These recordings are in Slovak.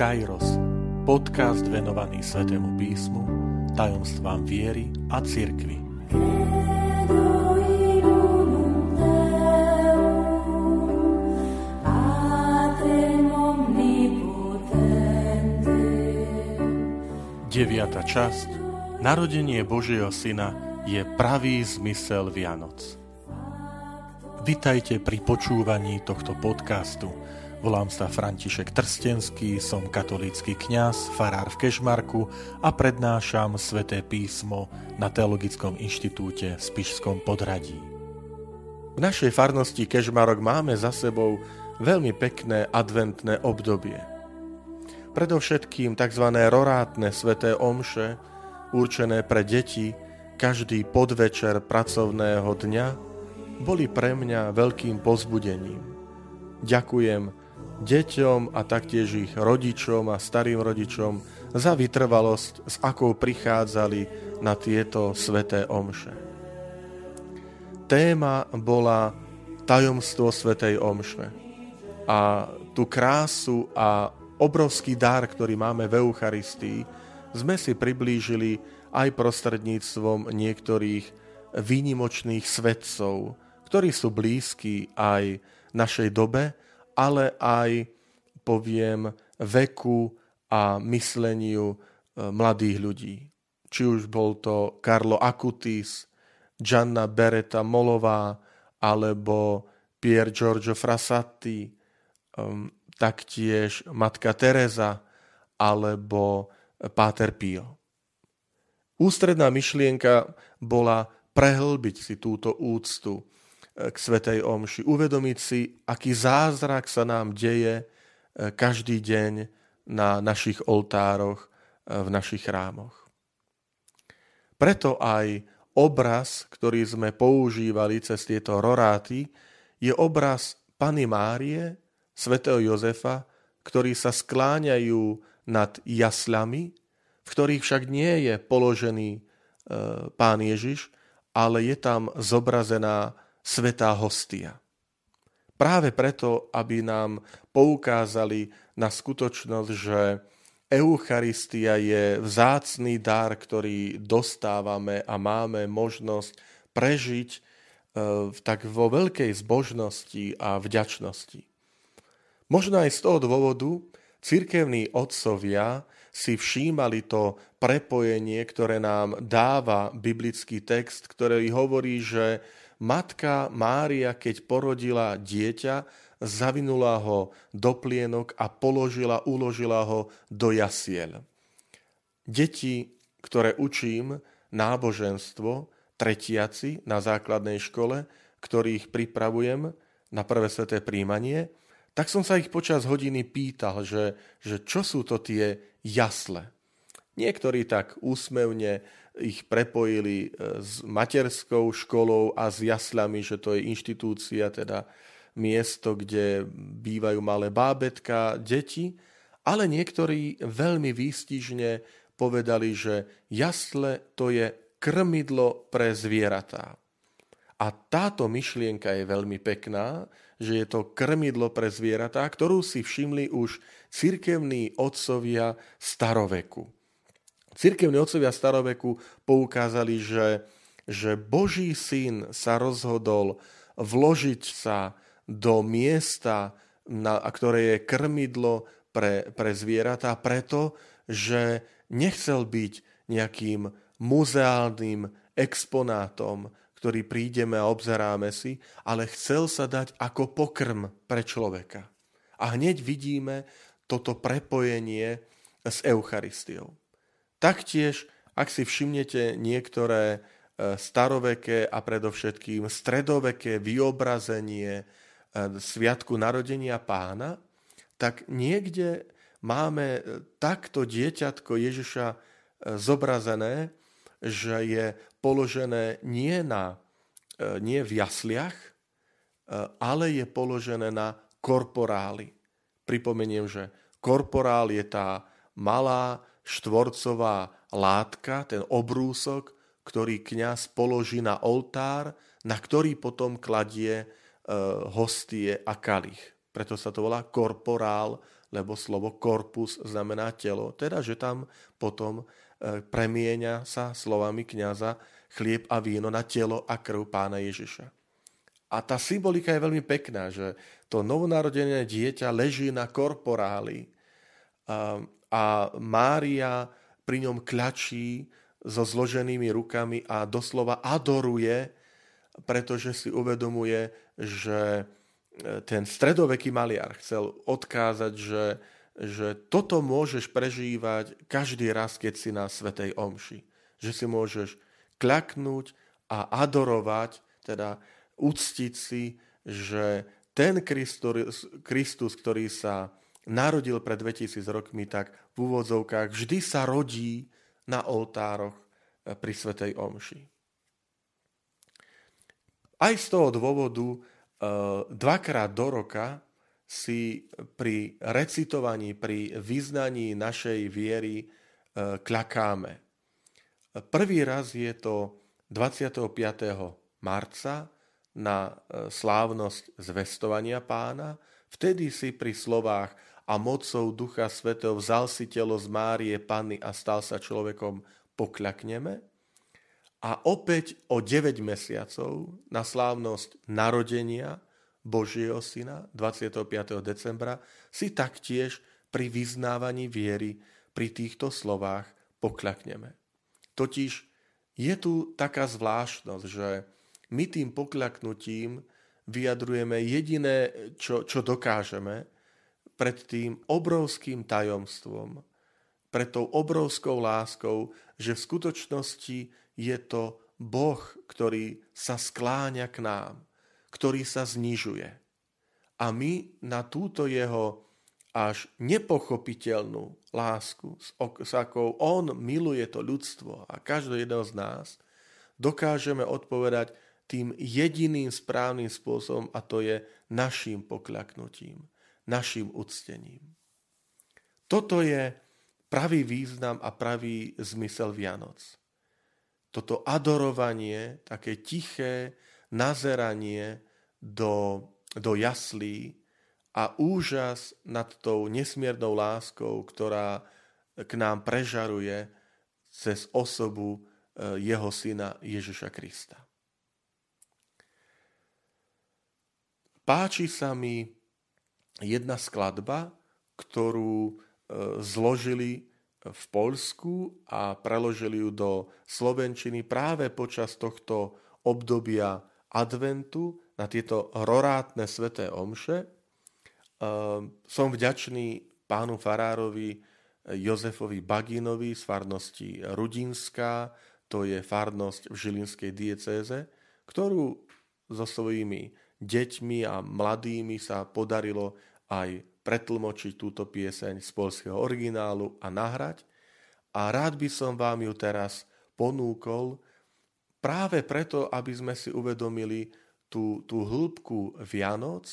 Kairos, podcast venovaný Svetému písmu, tajomstvám viery a cirkvi. Deviata časť Narodenie Božieho Syna je pravý zmysel Vianoc. Vitajte pri počúvaní tohto podcastu – Volám sa František Trstenský, som katolícky kňaz, farár v Kešmarku a prednášam sväté písmo na Teologickom inštitúte v Spišskom podradí. V našej farnosti Kešmarok máme za sebou veľmi pekné adventné obdobie. Predovšetkým tzv. rorátne sveté omše, určené pre deti, každý podvečer pracovného dňa, boli pre mňa veľkým pozbudením. Ďakujem deťom a taktiež ich rodičom a starým rodičom za vytrvalosť, s akou prichádzali na tieto sveté omše. Téma bola tajomstvo svetej omše. A tú krásu a obrovský dar, ktorý máme v Eucharistii, sme si priblížili aj prostredníctvom niektorých výnimočných svetcov, ktorí sú blízki aj našej dobe, ale aj, poviem, veku a mysleniu e, mladých ľudí. Či už bol to Carlo Acutis, Gianna Beretta Molová, alebo Pier Giorgio Frassati, um, taktiež Matka Teresa, alebo Páter Pio. Ústredná myšlienka bola prehlbiť si túto úctu k Svetej Omši, uvedomiť si, aký zázrak sa nám deje e, každý deň na našich oltároch, e, v našich chrámoch. Preto aj obraz, ktorý sme používali cez tieto roráty, je obraz Pany Márie, svätého Jozefa, ktorí sa skláňajú nad jasľami, v ktorých však nie je položený e, pán Ježiš, ale je tam zobrazená svetá hostia. Práve preto, aby nám poukázali na skutočnosť, že Eucharistia je vzácný dar, ktorý dostávame a máme možnosť prežiť e, tak vo veľkej zbožnosti a vďačnosti. Možno aj z toho dôvodu cirkevní otcovia si všímali to prepojenie, ktoré nám dáva biblický text, ktorý hovorí, že matka Mária, keď porodila dieťa, zavinula ho do plienok a položila, uložila ho do jasiel. Deti, ktoré učím náboženstvo, tretiaci na základnej škole, ktorých pripravujem na prvé sveté príjmanie, tak som sa ich počas hodiny pýtal, že, že čo sú to tie jasle. Niektorí tak úsmevne ich prepojili e, s materskou školou a s jaslami, že to je inštitúcia, teda miesto, kde bývajú malé bábetka, deti, ale niektorí veľmi výstižne povedali, že jasle to je krmidlo pre zvieratá. A táto myšlienka je veľmi pekná, že je to krmidlo pre zvieratá, ktorú si všimli už cirkevní otcovia staroveku. Cirkevní otcovia staroveku poukázali, že, že Boží syn sa rozhodol vložiť sa do miesta, na, ktoré je krmidlo pre, pre zvieratá, preto, že nechcel byť nejakým muzeálnym exponátom, ktorý prídeme a obzeráme si, ale chcel sa dať ako pokrm pre človeka. A hneď vidíme toto prepojenie s Eucharistiou. Taktiež, ak si všimnete niektoré e, staroveké a predovšetkým stredoveké vyobrazenie e, Sviatku narodenia pána, tak niekde máme e, takto dieťatko Ježiša zobrazené, že je položené nie, na, nie v jasliach, ale je položené na korporáli. Pripomeniem, že korporál je tá malá štvorcová látka, ten obrúsok, ktorý kňaz položí na oltár, na ktorý potom kladie e, hostie a kalich. Preto sa to volá korporál lebo slovo korpus znamená telo, teda že tam potom e, premieňa sa slovami kniaza chlieb a víno na telo a krv pána Ježiša. A tá symbolika je veľmi pekná, že to novonarodené dieťa leží na korporáli a, Mária pri ňom kľačí so zloženými rukami a doslova adoruje, pretože si uvedomuje, že ten stredoveký maliar chcel odkázať, že, že toto môžeš prežívať každý raz, keď si na Svetej Omši. Že si môžeš kľaknúť a adorovať, teda uctiť si, že ten Kristus, Kristus, ktorý sa narodil pred 2000 rokmi, tak v úvodzovkách vždy sa rodí na oltároch pri Svetej Omši. Aj z toho dôvodu Eh, dvakrát do roka si pri recitovaní, pri vyznaní našej viery eh, kľakáme. Prvý raz je to 25. marca na eh, slávnosť zvestovania pána. Vtedy si pri slovách a mocou Ducha Svetého vzal si telo z Márie Panny a stal sa človekom, pokľakneme. A opäť o 9 mesiacov na slávnosť narodenia Božieho Syna 25. decembra si taktiež pri vyznávaní viery pri týchto slovách pokľakneme. Totiž je tu taká zvláštnosť, že my tým pokľaknutím vyjadrujeme jediné, čo, čo dokážeme pred tým obrovským tajomstvom, pred tou obrovskou láskou, že v skutočnosti je to Boh, ktorý sa skláňa k nám, ktorý sa znižuje. A my na túto jeho až nepochopiteľnú lásku, s akou on miluje to ľudstvo a každého jedného z nás, dokážeme odpovedať tým jediným správnym spôsobom a to je našim pokľaknutím, našim uctením. Toto je pravý význam a pravý zmysel Vianoc toto adorovanie, také tiché nazeranie do, do jaslí a úžas nad tou nesmiernou láskou, ktorá k nám prežaruje cez osobu e, jeho syna Ježiša Krista. Páči sa mi jedna skladba, ktorú e, zložili v Poľsku a preložili ju do slovenčiny práve počas tohto obdobia adventu na tieto rorátne sveté omše. Ehm, som vďačný pánu farárovi Jozefovi Baginovi z farnosti Rudinská, to je farnosť v Žilinskej diecéze, ktorú so svojimi deťmi a mladými sa podarilo aj pretlmočiť túto pieseň z polského originálu a nahrať. A rád by som vám ju teraz ponúkol práve preto, aby sme si uvedomili tú, tú hĺbku Vianoc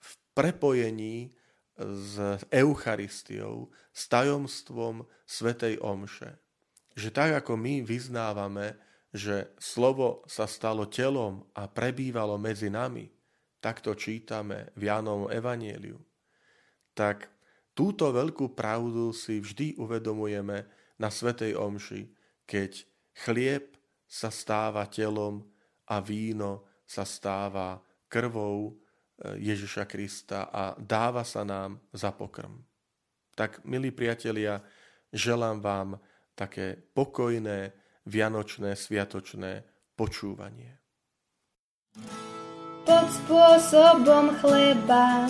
v prepojení s Eucharistiou, s tajomstvom Svetej Omše. Že tak ako my vyznávame, že slovo sa stalo telom a prebývalo medzi nami, takto čítame v Jánovom evanieliu tak túto veľkú pravdu si vždy uvedomujeme na Svetej Omši, keď chlieb sa stáva telom a víno sa stáva krvou eh, Ježiša Krista a dáva sa nám za pokrm. Tak, milí priatelia, želám vám také pokojné, vianočné, sviatočné počúvanie. Pod spôsobom chleba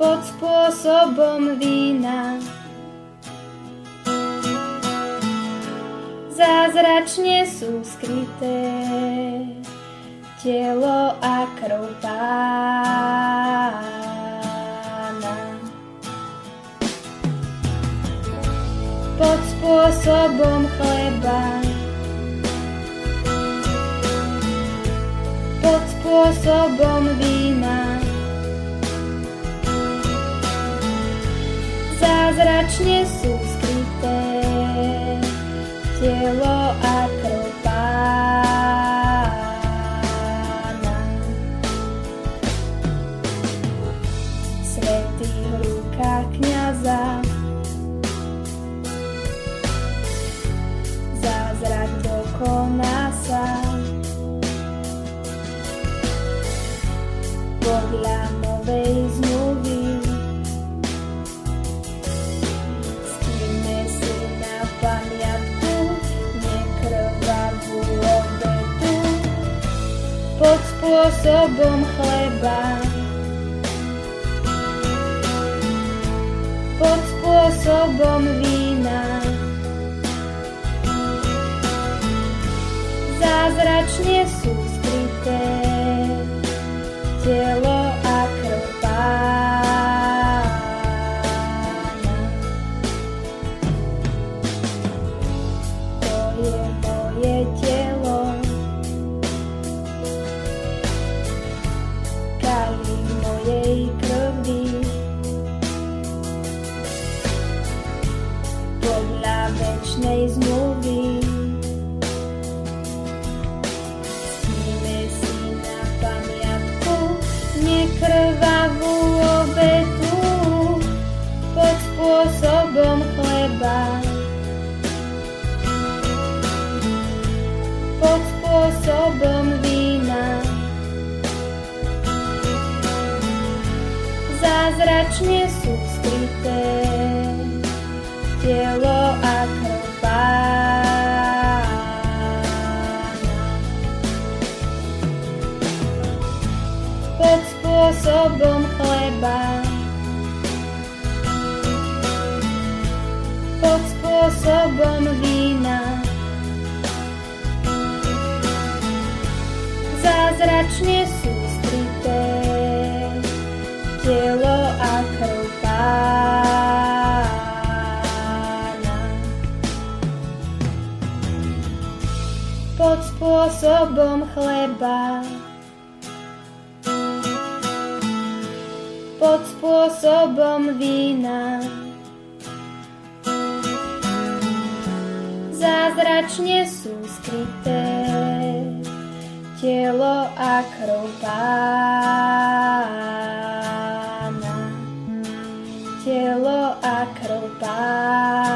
pod spôsobom vína. Zázračne sú skryté telo a krv pána. Pod spôsobom chleba spôsobom vína. Zázračne sú skryté telo podľa novej zmluvy. Skýme si na pamiatku nekrvavú obetu pod spôsobom chleba. Pod spôsobom vína. Zázračne sú Zázračne sú spôsobom chleba. Pod spôsobom vína. Zázračne sú skryté telo a krv pána. Telo a krv pána.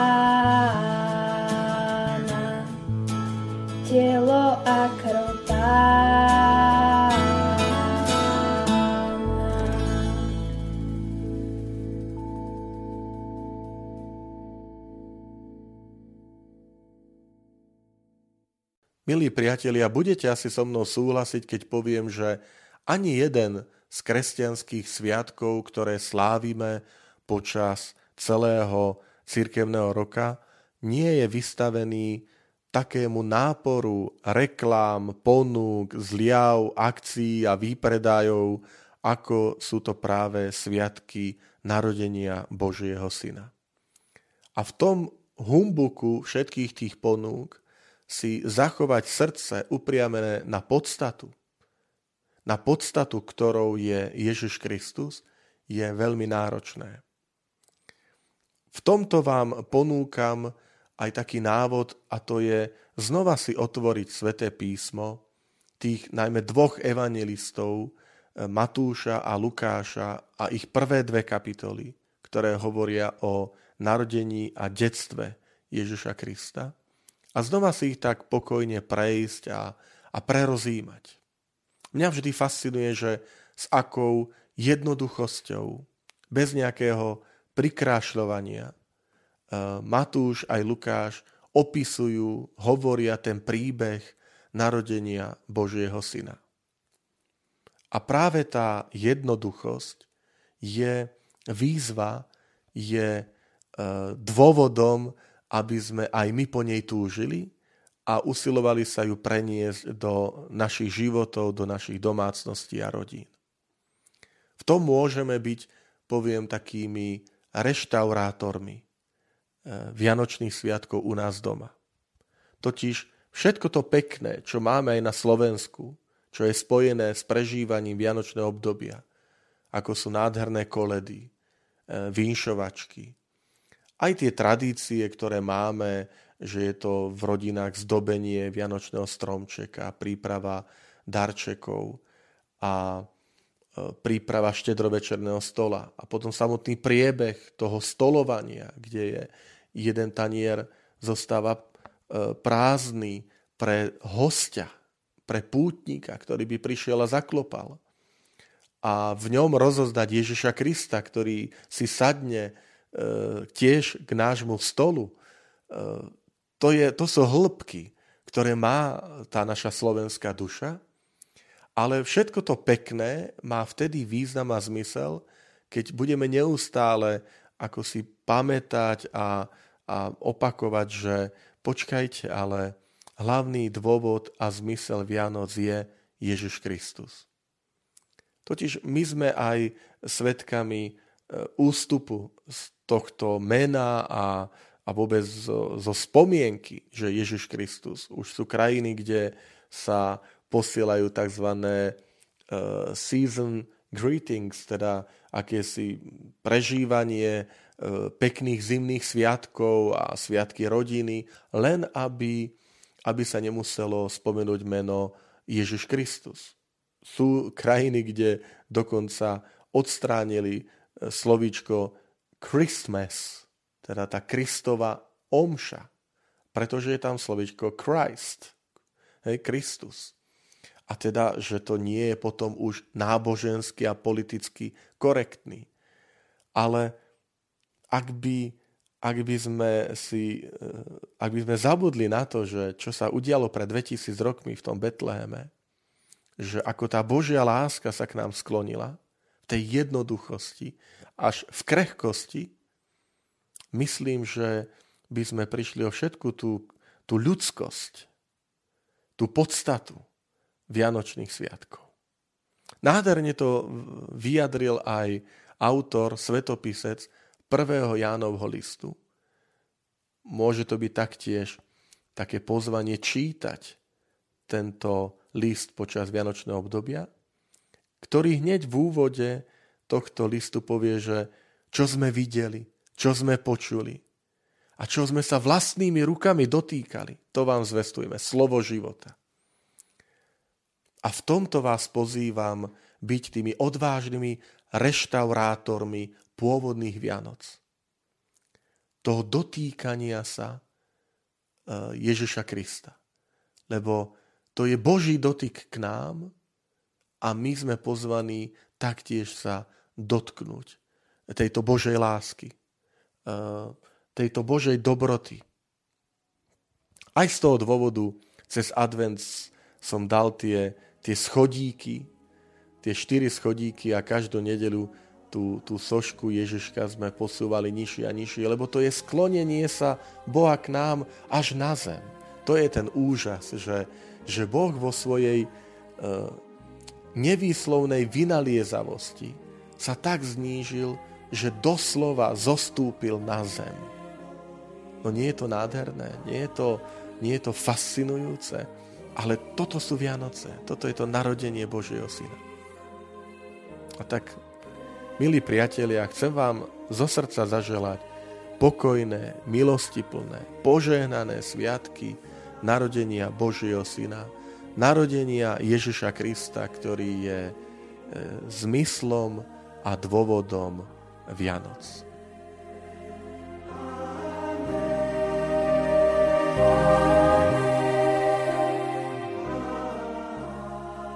Telo a krv. Milí priatelia, budete asi so mnou súhlasiť, keď poviem, že ani jeden z kresťanských sviatkov, ktoré slávime počas celého cirkevného roka, nie je vystavený takému náporu reklám, ponúk, zliav, akcií a výpredajov, ako sú to práve sviatky narodenia Božieho Syna. A v tom humbuku všetkých tých ponúk si zachovať srdce upriamené na podstatu, na podstatu, ktorou je Ježiš Kristus, je veľmi náročné. V tomto vám ponúkam aj taký návod a to je znova si otvoriť sväté písmo tých najmä dvoch evangelistov, Matúša a Lukáša a ich prvé dve kapitoly, ktoré hovoria o narodení a detstve Ježiša Krista a znova si ich tak pokojne prejsť a, a prerozímať. Mňa vždy fascinuje, že s akou jednoduchosťou, bez nejakého prikrášľovania, Matúš aj Lukáš opisujú, hovoria ten príbeh narodenia Božieho Syna. A práve tá jednoduchosť je výzva, je e, dôvodom, aby sme aj my po nej túžili a usilovali sa ju preniesť do našich životov, do našich domácností a rodín. V tom môžeme byť, poviem, takými reštaurátormi Vianočných sviatkov u nás doma. Totiž všetko to pekné, čo máme aj na Slovensku, čo je spojené s prežívaním Vianočného obdobia, ako sú nádherné koledy, e, vínšovačky, aj tie tradície, ktoré máme, že je to v rodinách zdobenie Vianočného stromčeka, príprava darčekov a príprava štedrovečerného stola. A potom samotný priebeh toho stolovania, kde je jeden tanier zostáva e, prázdny pre hostia, pre pútnika, ktorý by prišiel a zaklopal. A v ňom rozozdať Ježiša Krista, ktorý si sadne e, tiež k nášmu stolu. E, to, je, to sú hĺbky, ktoré má tá naša slovenská duša Ale všetko to pekné má vtedy význam a zmysel, keď budeme neustále ako si pamätať a, a opakovať, že počkajte, ale hlavný dôvod a zmysel Vianoc je Ježiš Kristus. Totiž my sme aj svetkami e, ústupu z tohto mena a, a vôbec zo, zo spomienky, že Ježiš Kristus. Už sú krajiny, kde sa posielajú tzv. Uh, season greetings, teda akési prežívanie uh, pekných zimných sviatkov a sviatky rodiny, len aby, aby sa nemuselo spomenúť meno Ježiš Kristus. Sú krajiny, kde dokonca odstránili uh, slovíčko Christmas, teda tá Kristova omša, pretože je tam slovíčko Christ, hej, Kristus. A teda, že to nie je potom už nábožensky a politicky korektný. Ale ak by, ak by sme si, eh, ak by sme zabudli na to, že čo sa udialo pred 2000 rokmi v tom Betleheme, že ako tá Božia láska sa k nám sklonila, v tej jednoduchosti, až v krehkosti, myslím, že by sme prišli o všetku tú, tú ľudskosť, tú podstatu Vianočných sviatkov. Nádherne to vyjadril aj autor, svetopisec prvého Jánovho listu. Môže to byť taktiež také pozvanie čítať tento list počas Vianočného obdobia, ktorý hneď v úvode tohto listu povie, že čo sme videli, čo sme počuli a čo sme sa vlastnými rukami dotýkali, to vám zvestujeme, slovo života. A v tomto vás pozývam byť tými odvážnymi reštaurátormi pôvodných Vianoc. Toho dotýkania sa e, Ježiša Krista. Lebo to je Boží dotyk k nám a my sme pozvaní taktiež sa dotknúť tejto Božej lásky, e, tejto Božej dobroty. Aj z toho dôvodu cez advent som dal tie tie schodíky, tie štyri schodíky a každú nedelu tú, tú sošku Ježiška sme posúvali nižšie a nižšie, lebo to je sklonenie sa Boha k nám až na zem. To je ten úžas, že, že Boh vo svojej uh, nevýslovnej vynaliezavosti sa tak znížil, že doslova zostúpil na zem. No nie je to nádherné, nie je to, nie je to fascinujúce. Ale toto sú Vianoce. Toto je to narodenie Božieho Syna. A tak, milí priatelia, chcem vám zo srdca zaželať pokojné, milostiplné, požehnané sviatky narodenia Božieho Syna, narodenia Ježiša Krista, ktorý je e, zmyslom a dôvodom Vianoc. thank